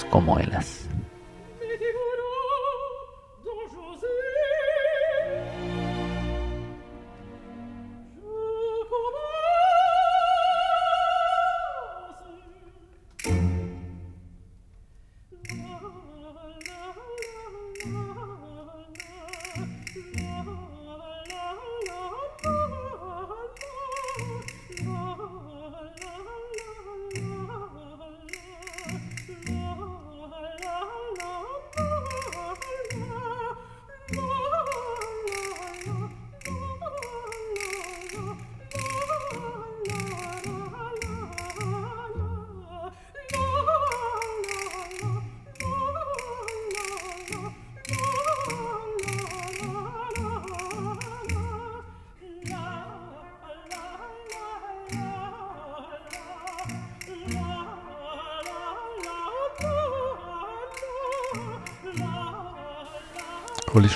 ez komoly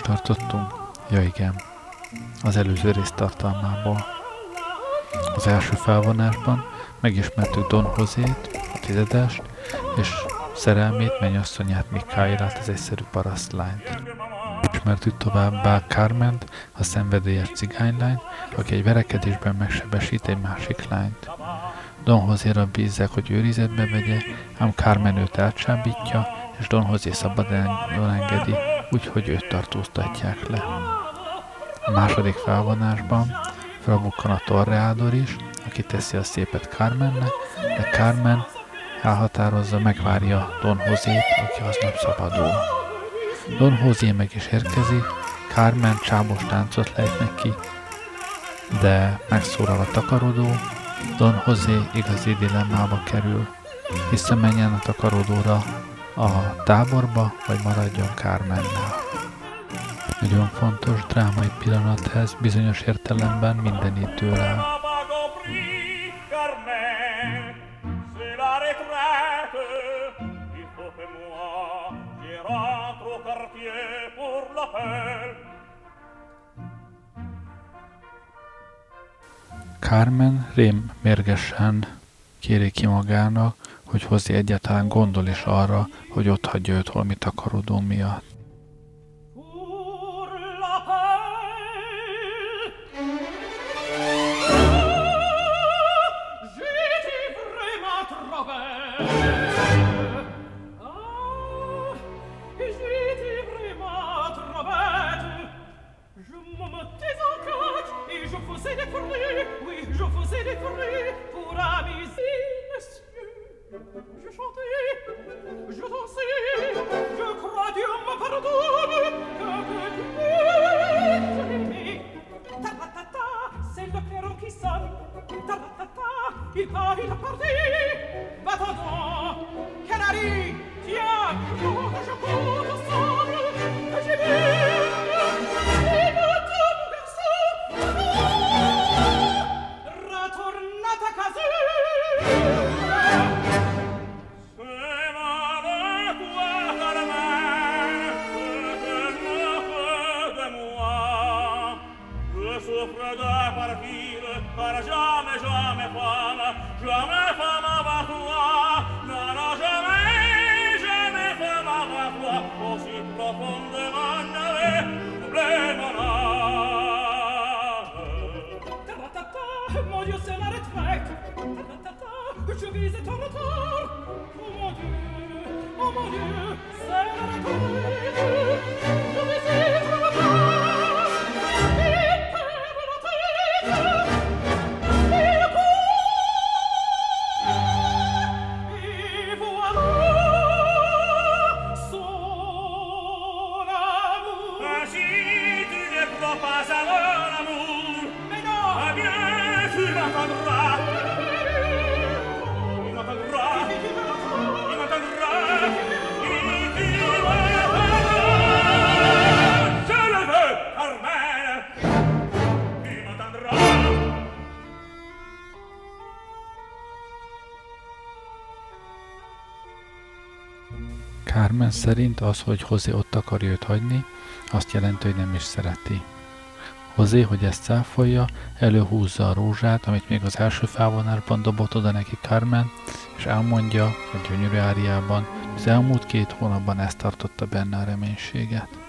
tartottunk? Ja igen, az előző rész tartalmából. Az első felvonásban megismertük Don Hozét, a tizedest, és szerelmét, mennyasszonyát Mikáilát, az egyszerű parasztlányt. Ismertük továbbá Carment, a szenvedélyes cigánylányt, aki egy verekedésben megsebesít egy másik lányt. Don Hozéra bízzák, hogy őrizetbe vegye, ám Carmen őt elcsábítja, és Don Hozé szabad engedi, úgyhogy őt tartóztatják le. A második felvonásban felbukkan a Torreador is, aki teszi a szépet Carmennek, de Carmen elhatározza, megvárja Don Hozét, aki aznap szabadul. Don Hozé meg is érkezik, Carmen csábos táncot lejt neki, de megszólal a takarodó, Don José igazi dilemmába kerül. Visszamenjen a takarodóra a táborba, vagy maradjon Carmennel. Nagyon fontos drámai pillanat ez, bizonyos értelemben mindenitől el. Carmen rém mérgesen kéri ki magának, hogy hozni egyáltalán gondol is arra, hogy ott hagyja őt holmi takarodó miatt. parvir, car jamais, jamais femme, jamais femme avant toi, na non, jamais, jamais femme avant toi, si profonde n'avait oublié problema na Ta ta ta, mon Dieu, c'est la retraite. Ta ta ta, je vise ton retour. Oh mon Dieu, oh mon Dieu, c'est la retraite. Je szerint az, hogy Hozé ott akarja őt hagyni, azt jelenti, hogy nem is szereti. Hozé, hogy ezt cáfolja, előhúzza a rózsát, amit még az első felvonásban dobott oda neki Carmen, és elmondja a gyönyörű áriában, Az elmúlt két hónapban ezt tartotta benne a reménységet.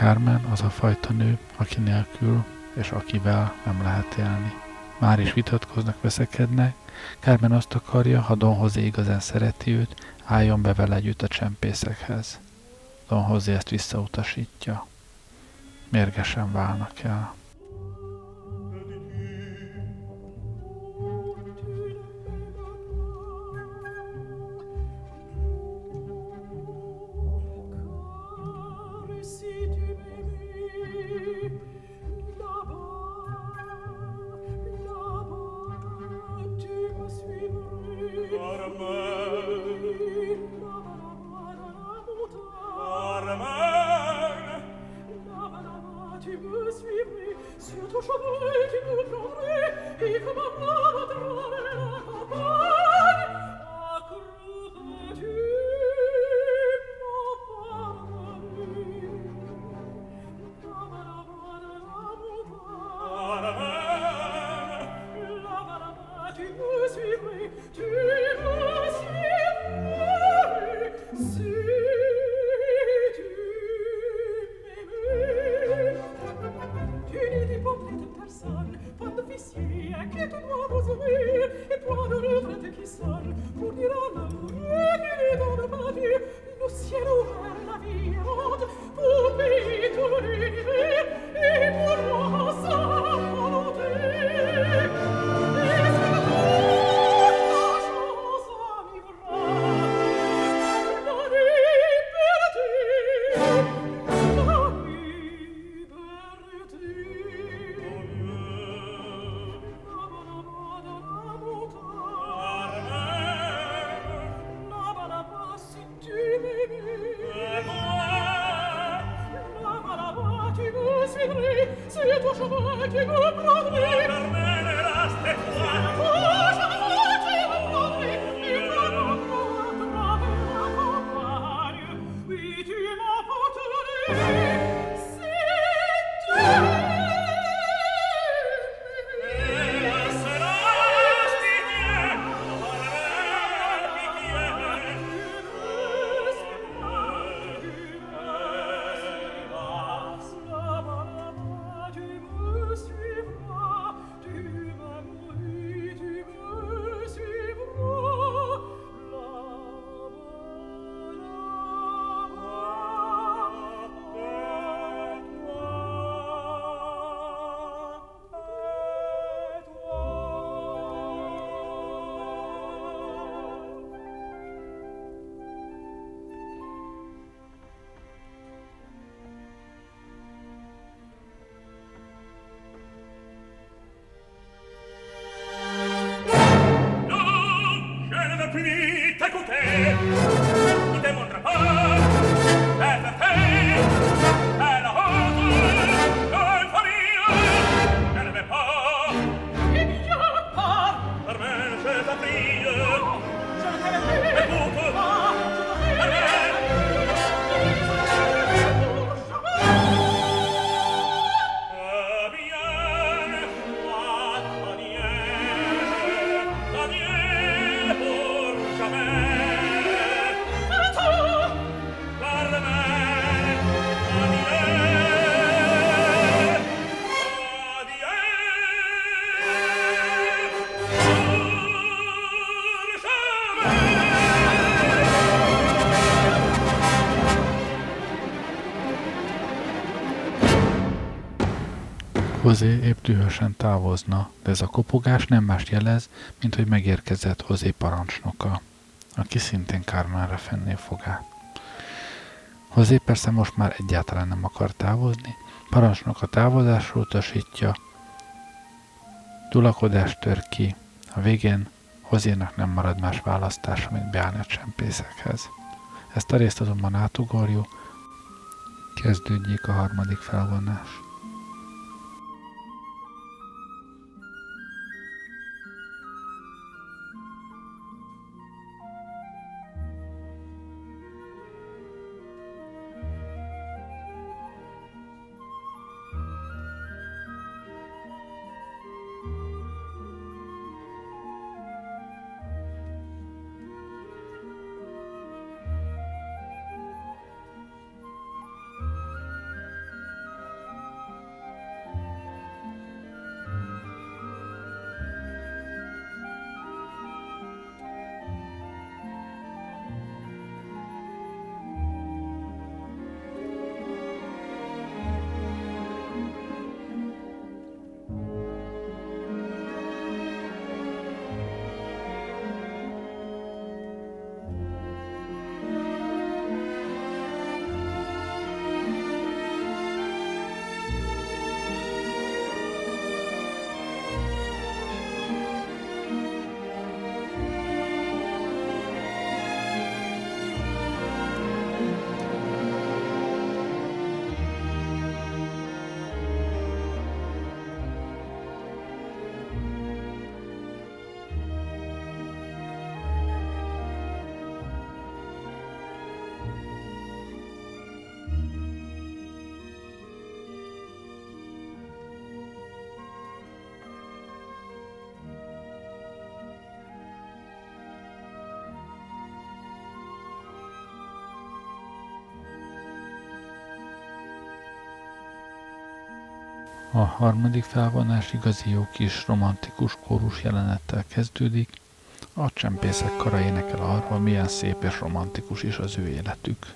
Carmen az a fajta nő, aki nélkül és akivel nem lehet élni. Már is vitatkoznak, veszekednek. Carmen azt akarja, ha Don José igazán szereti őt, álljon be vele együtt a csempészekhez. Don José ezt visszautasítja. Mérgesen válnak el. Hozé épp dühösen távozna, de ez a kopogás nem más jelez, mint hogy megérkezett Hozé parancsnoka, aki szintén Kármánra fenné fogát. Hozé persze most már egyáltalán nem akar távozni, parancsnok a távozásról utasítja, tulakodást tör ki, a végén Hozénak nem marad más választása, mint beállni a csempészekhez. Ezt a részt azonban átugorjuk, kezdődjék a harmadik felvonás. A harmadik felvonás igazi jó kis romantikus kórus jelenettel kezdődik, a csempészek kara énekel arról, milyen szép és romantikus is az ő életük.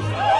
Yeah.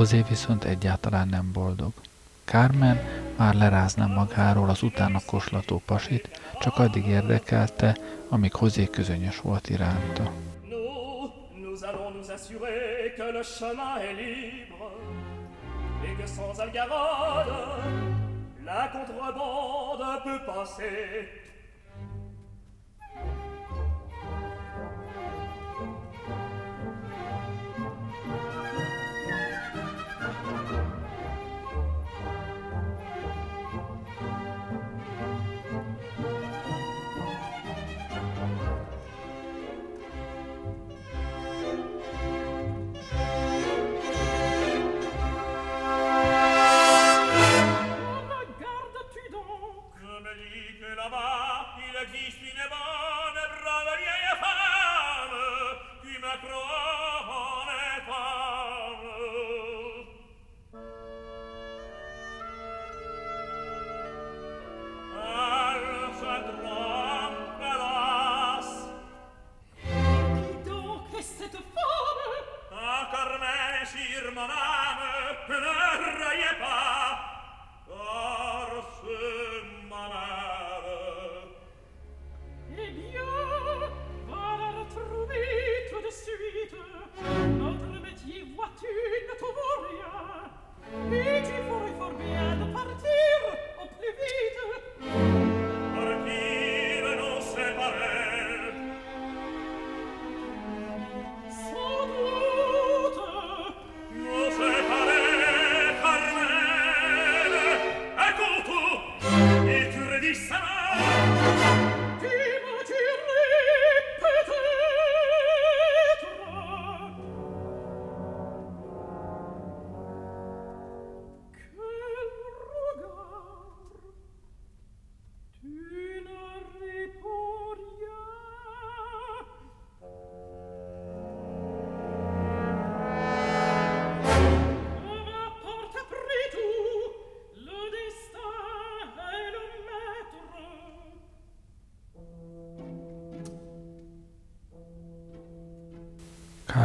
Hozé viszont egyáltalán nem boldog. Carmen már lerázná magáról az utána koslató pasit, csak addig érdekelte, amíg Hozé közönyös volt iránta. la contrebande peut passer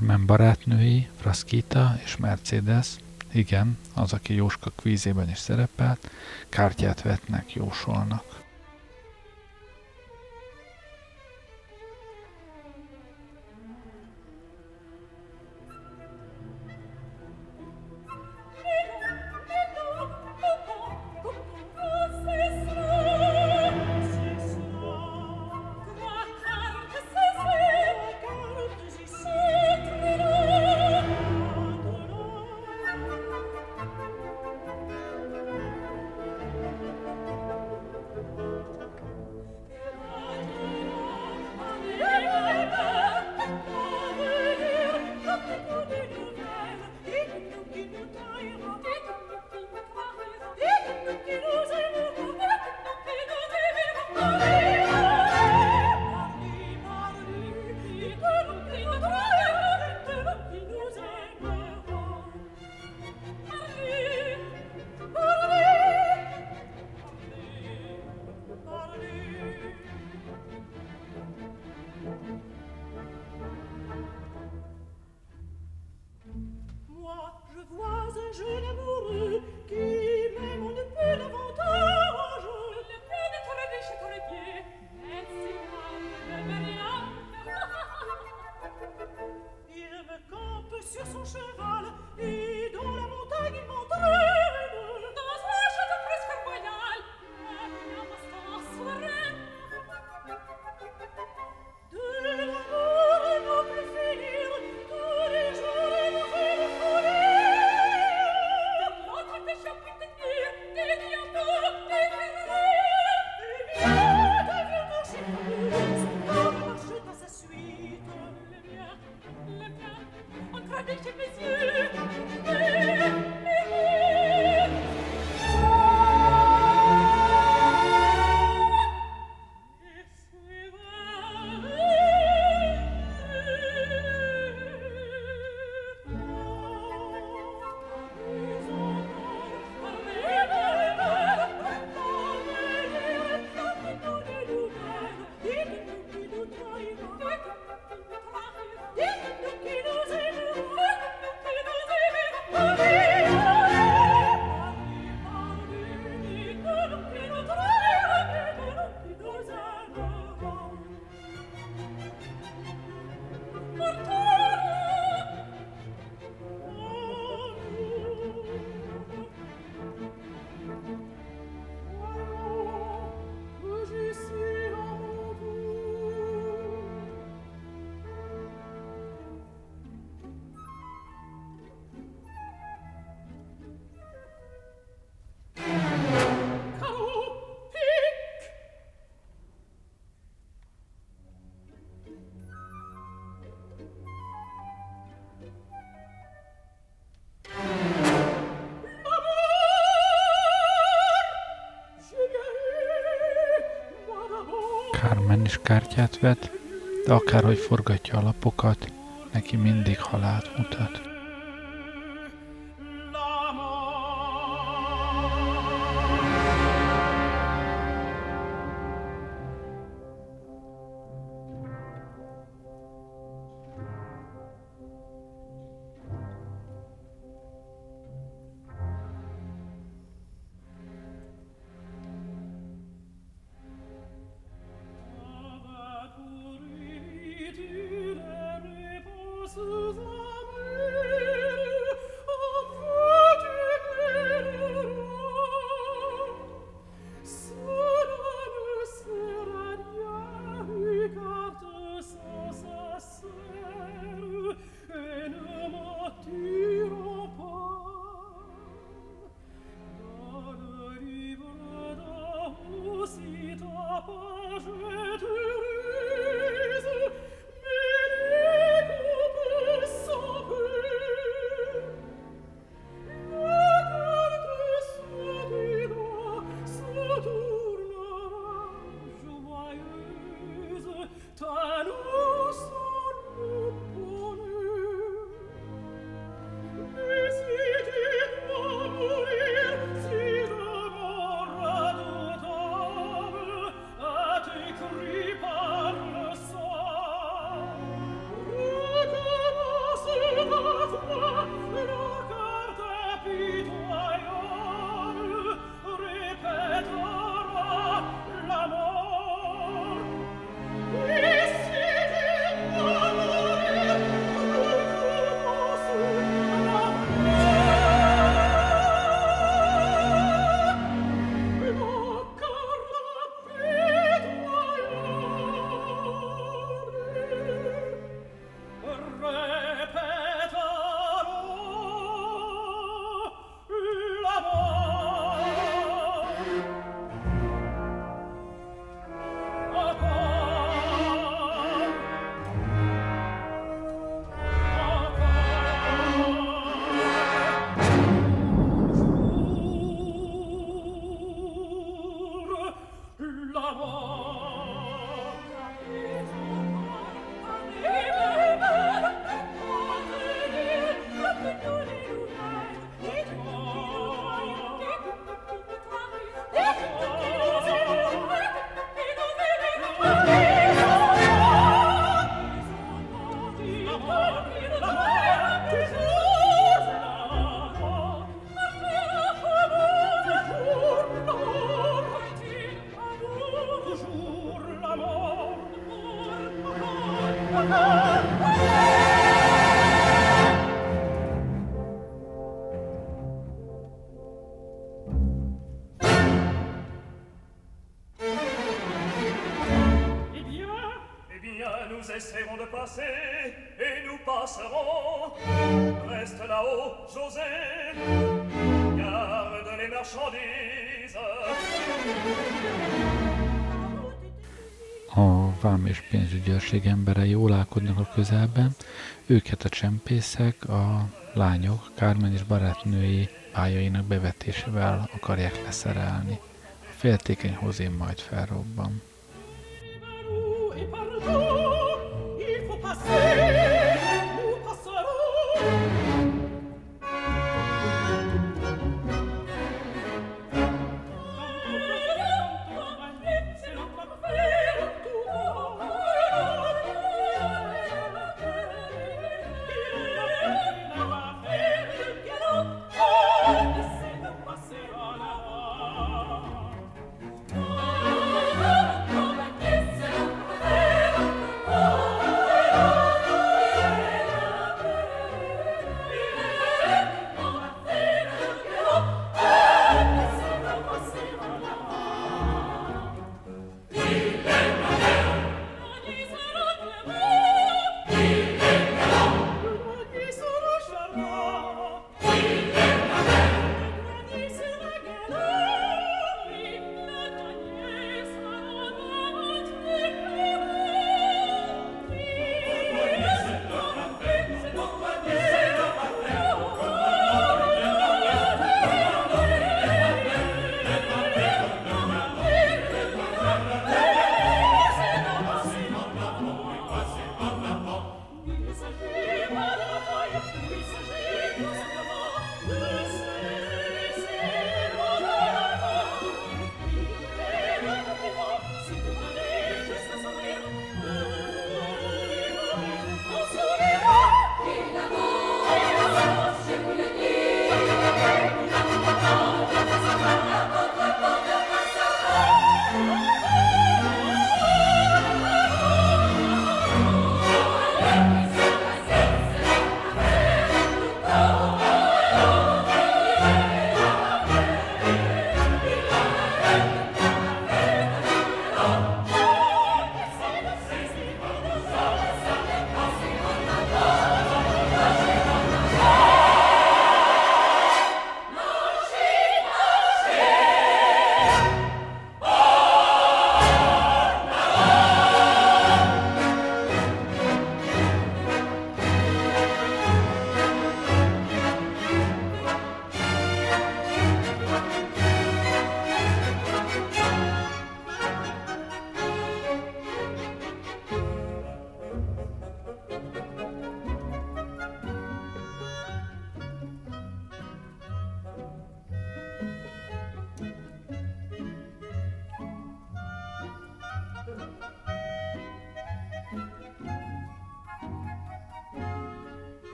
Carmen barátnői, Frasquita és Mercedes, igen, az, aki Jóska kvízében is szerepelt, kártyát vetnek, jósolnak. Kártyát vet, de akárhogy forgatja a lapokat, neki mindig halált mutat. Közelben, őket a csempészek, a lányok Kármen és barátnői pályainak bevetésével akarják leszerelni. A féltékeny hozén majd felrobban.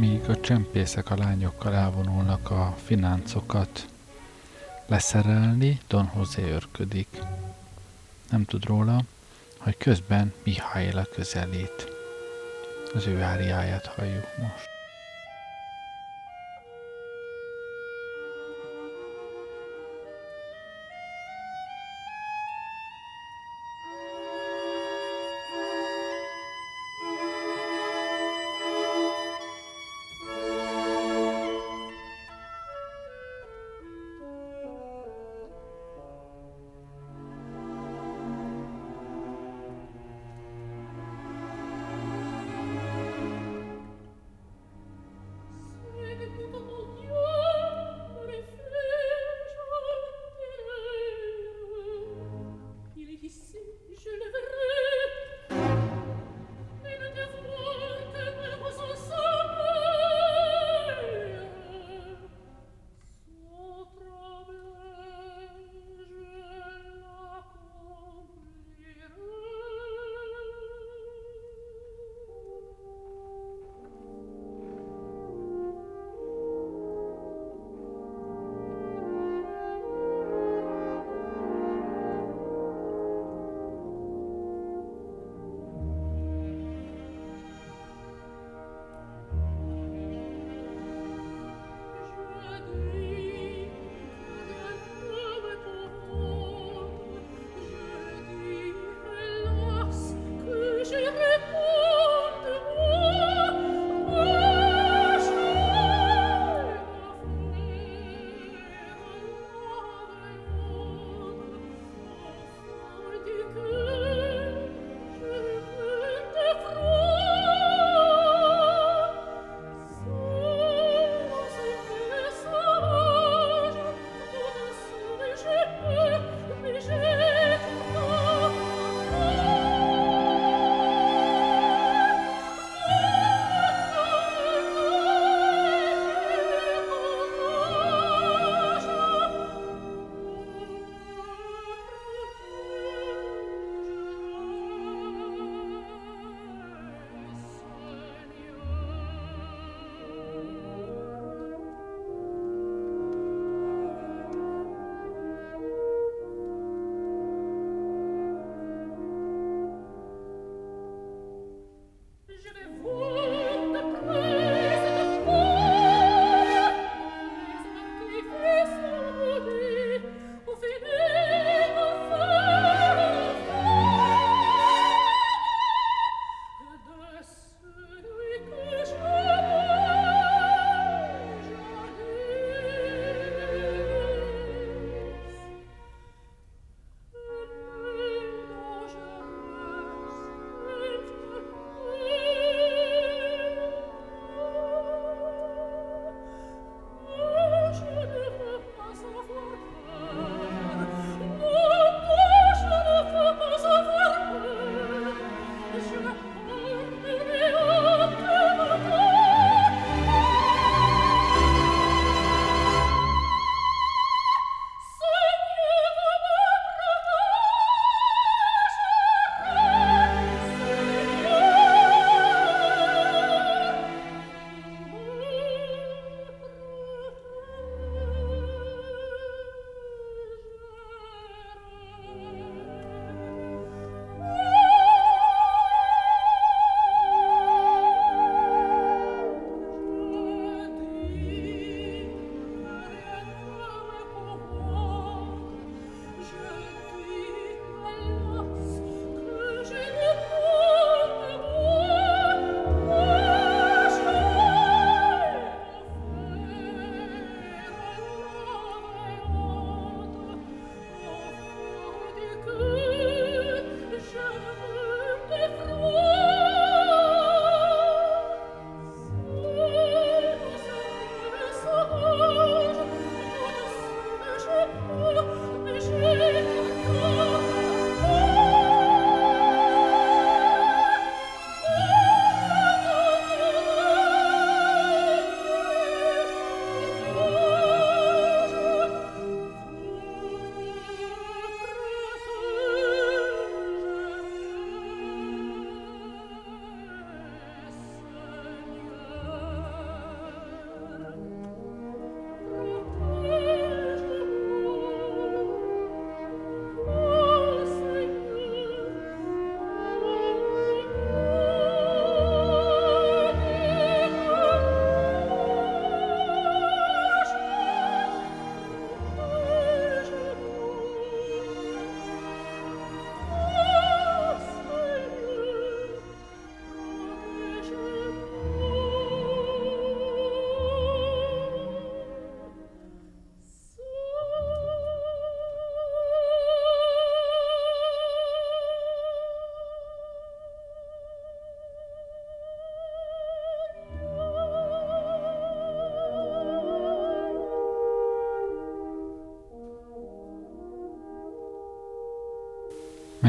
Míg a csempészek a lányokkal elvonulnak a fináncokat leszerelni, Don José örködik. Nem tud róla, hogy közben Mihály közelít. Az ő áriáját halljuk most.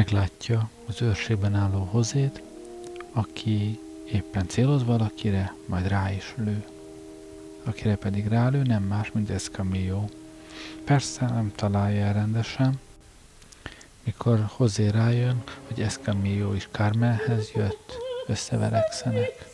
meglátja az őrségben álló hozét, aki éppen céloz valakire, majd rá is lő. Akire pedig rálő, nem más, mint Escamillo. Persze nem találja el rendesen, mikor Hozé rájön, hogy Escamillo is Carmenhez jött, összevelekszenek.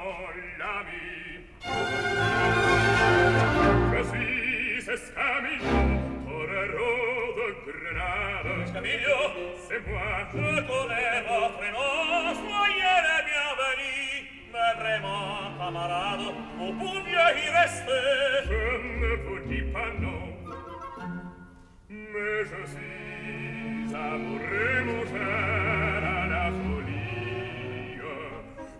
mollami così se scamiglia torero de Grenada scamiglia se moi je colevo freno soyez la bienvenue me vraiment camarade vous pouviez y rester je ne vous dis pas non mais je suis amoureux mon cher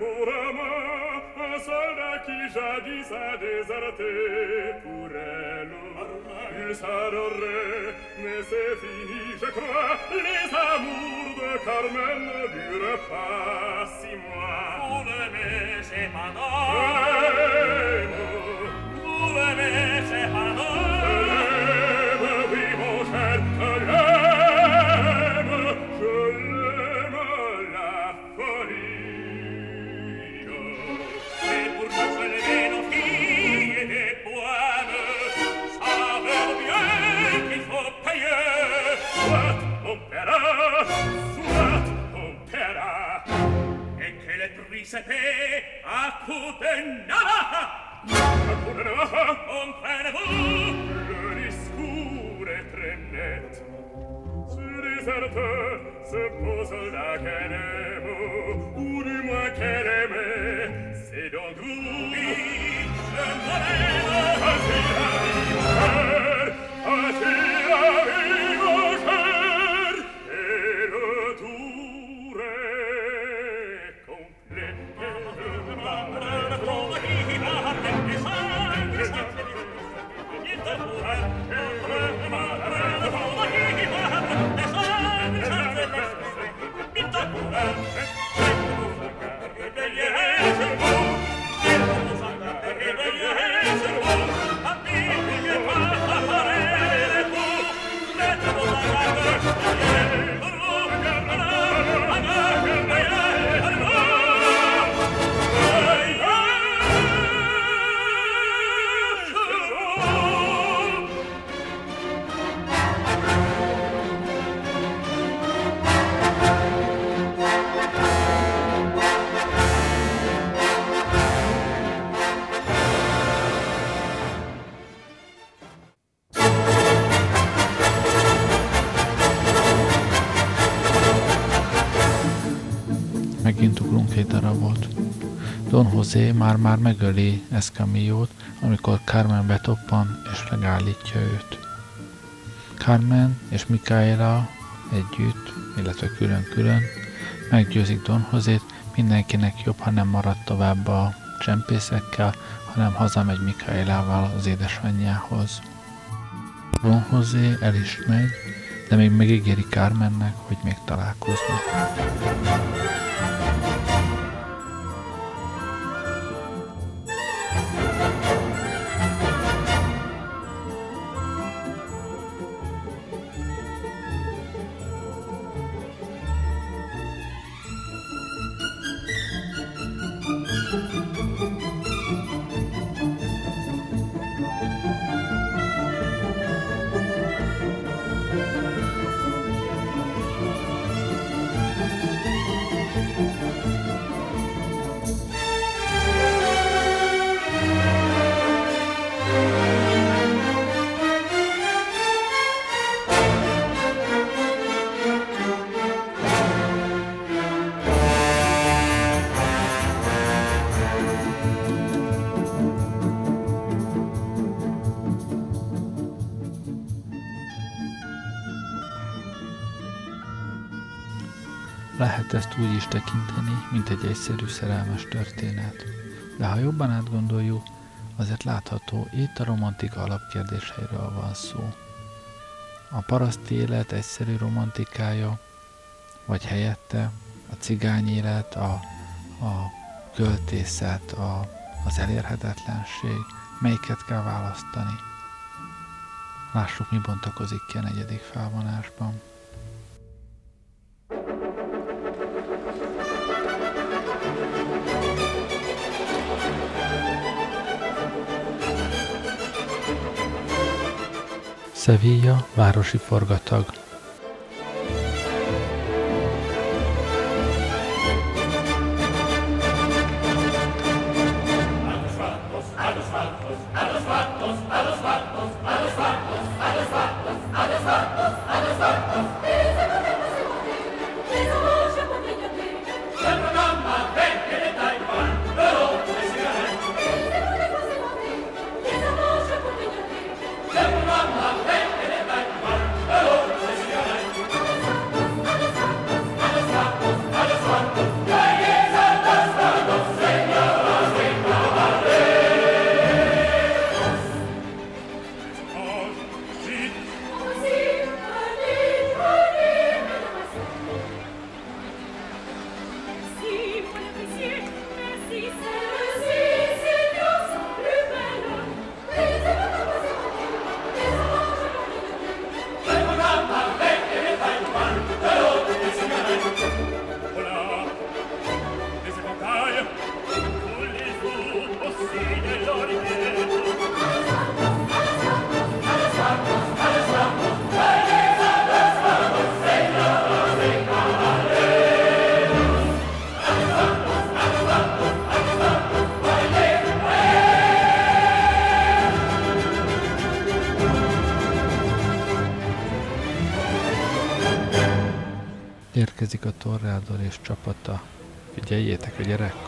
pour moi un soldat qui jadis a déserté pour elle il s'adorait mais c'est fini je crois les amours de Carmen ne durent pas six mois. Vous le mangez pas non vous le mangez pas non principe acute navaha acute navaha comprenez-vous le discours est très net se pose la queremos ou du moins quereme c'est donc vous oui, je m'en aime à tes amis már-már megöli Escamillo-t, amikor Carmen betoppan és megállítja őt. Carmen és Mikaela együtt, illetve külön-külön meggyőzik Don Josét, mindenkinek jobb, ha nem marad tovább a csempészekkel, hanem hazamegy Mikaelával az édesanyjához. Don José el is megy, de még megígéri Carmennek, hogy még találkoznak. Lehet ezt úgy is tekinteni, mint egy egyszerű szerelmes történet. De ha jobban átgondoljuk, azért látható, itt a romantika alapkérdéseiről van szó. A paraszti élet egyszerű romantikája, vagy helyette a cigány élet, a, a költészet, a, az elérhetetlenség, melyiket kell választani. Lássuk, mi bontakozik ki a negyedik felvonásban. Sevilla városi forgatag csapata. Figyeljétek a gyerekkart!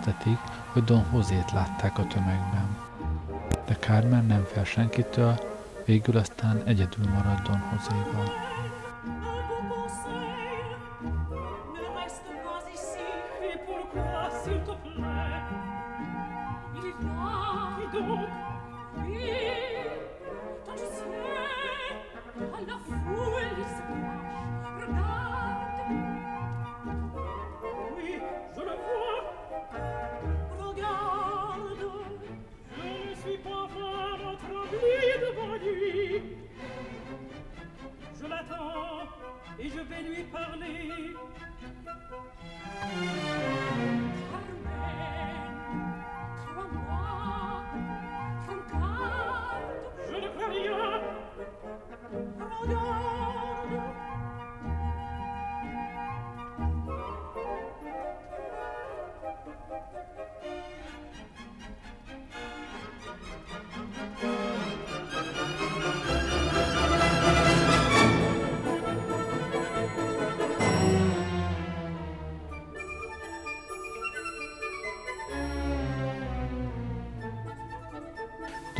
Figyelmeztetik, hogy Don Hozét látták a tömegben. De Carmen nem fel senkitől, végül aztán egyedül marad Don Hozéval.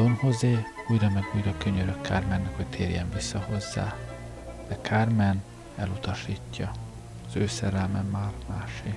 Don José újra meg újra könyörög Carmennek, hogy térjen vissza hozzá, de Carmen elutasítja. Az ő szerelme már másé.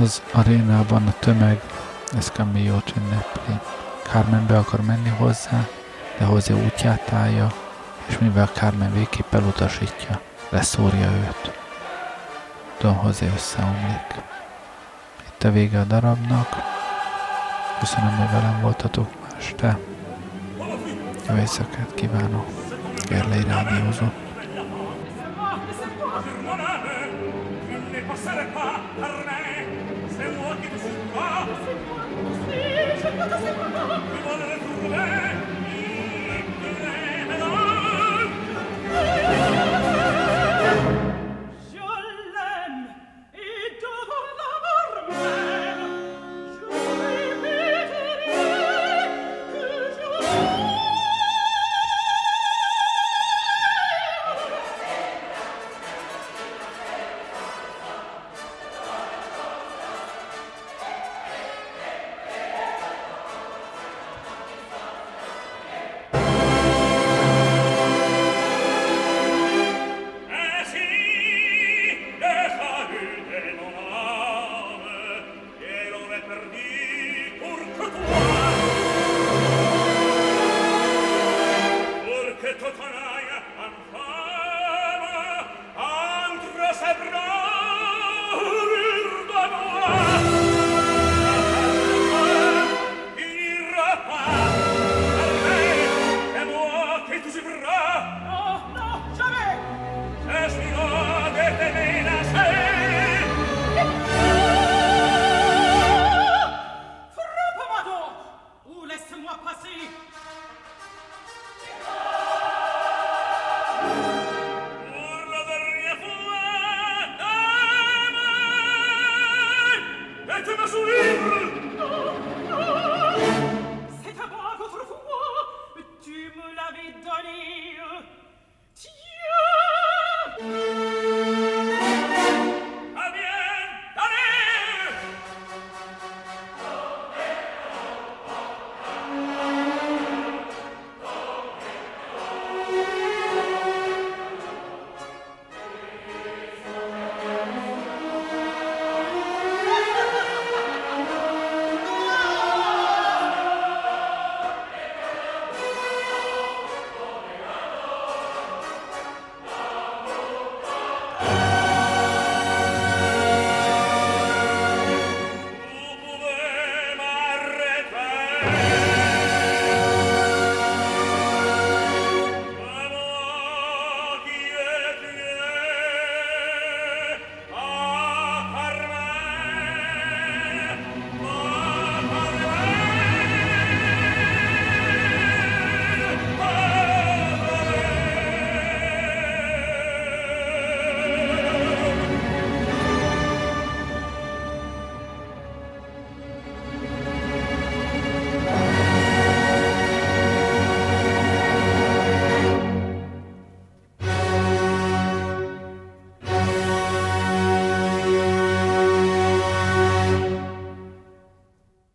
Az arénában a tömeg Escamillo-t ünnepli. Carmen be akar menni hozzá, de hozzá útját állja, és mivel Carmen végképp elutasítja, leszórja őt. Don José összeomlik. Itt a vége a darabnak. Köszönöm, hogy velem voltatok ma este. Jó éjszakát kívánok. Gerlei Rádiózott.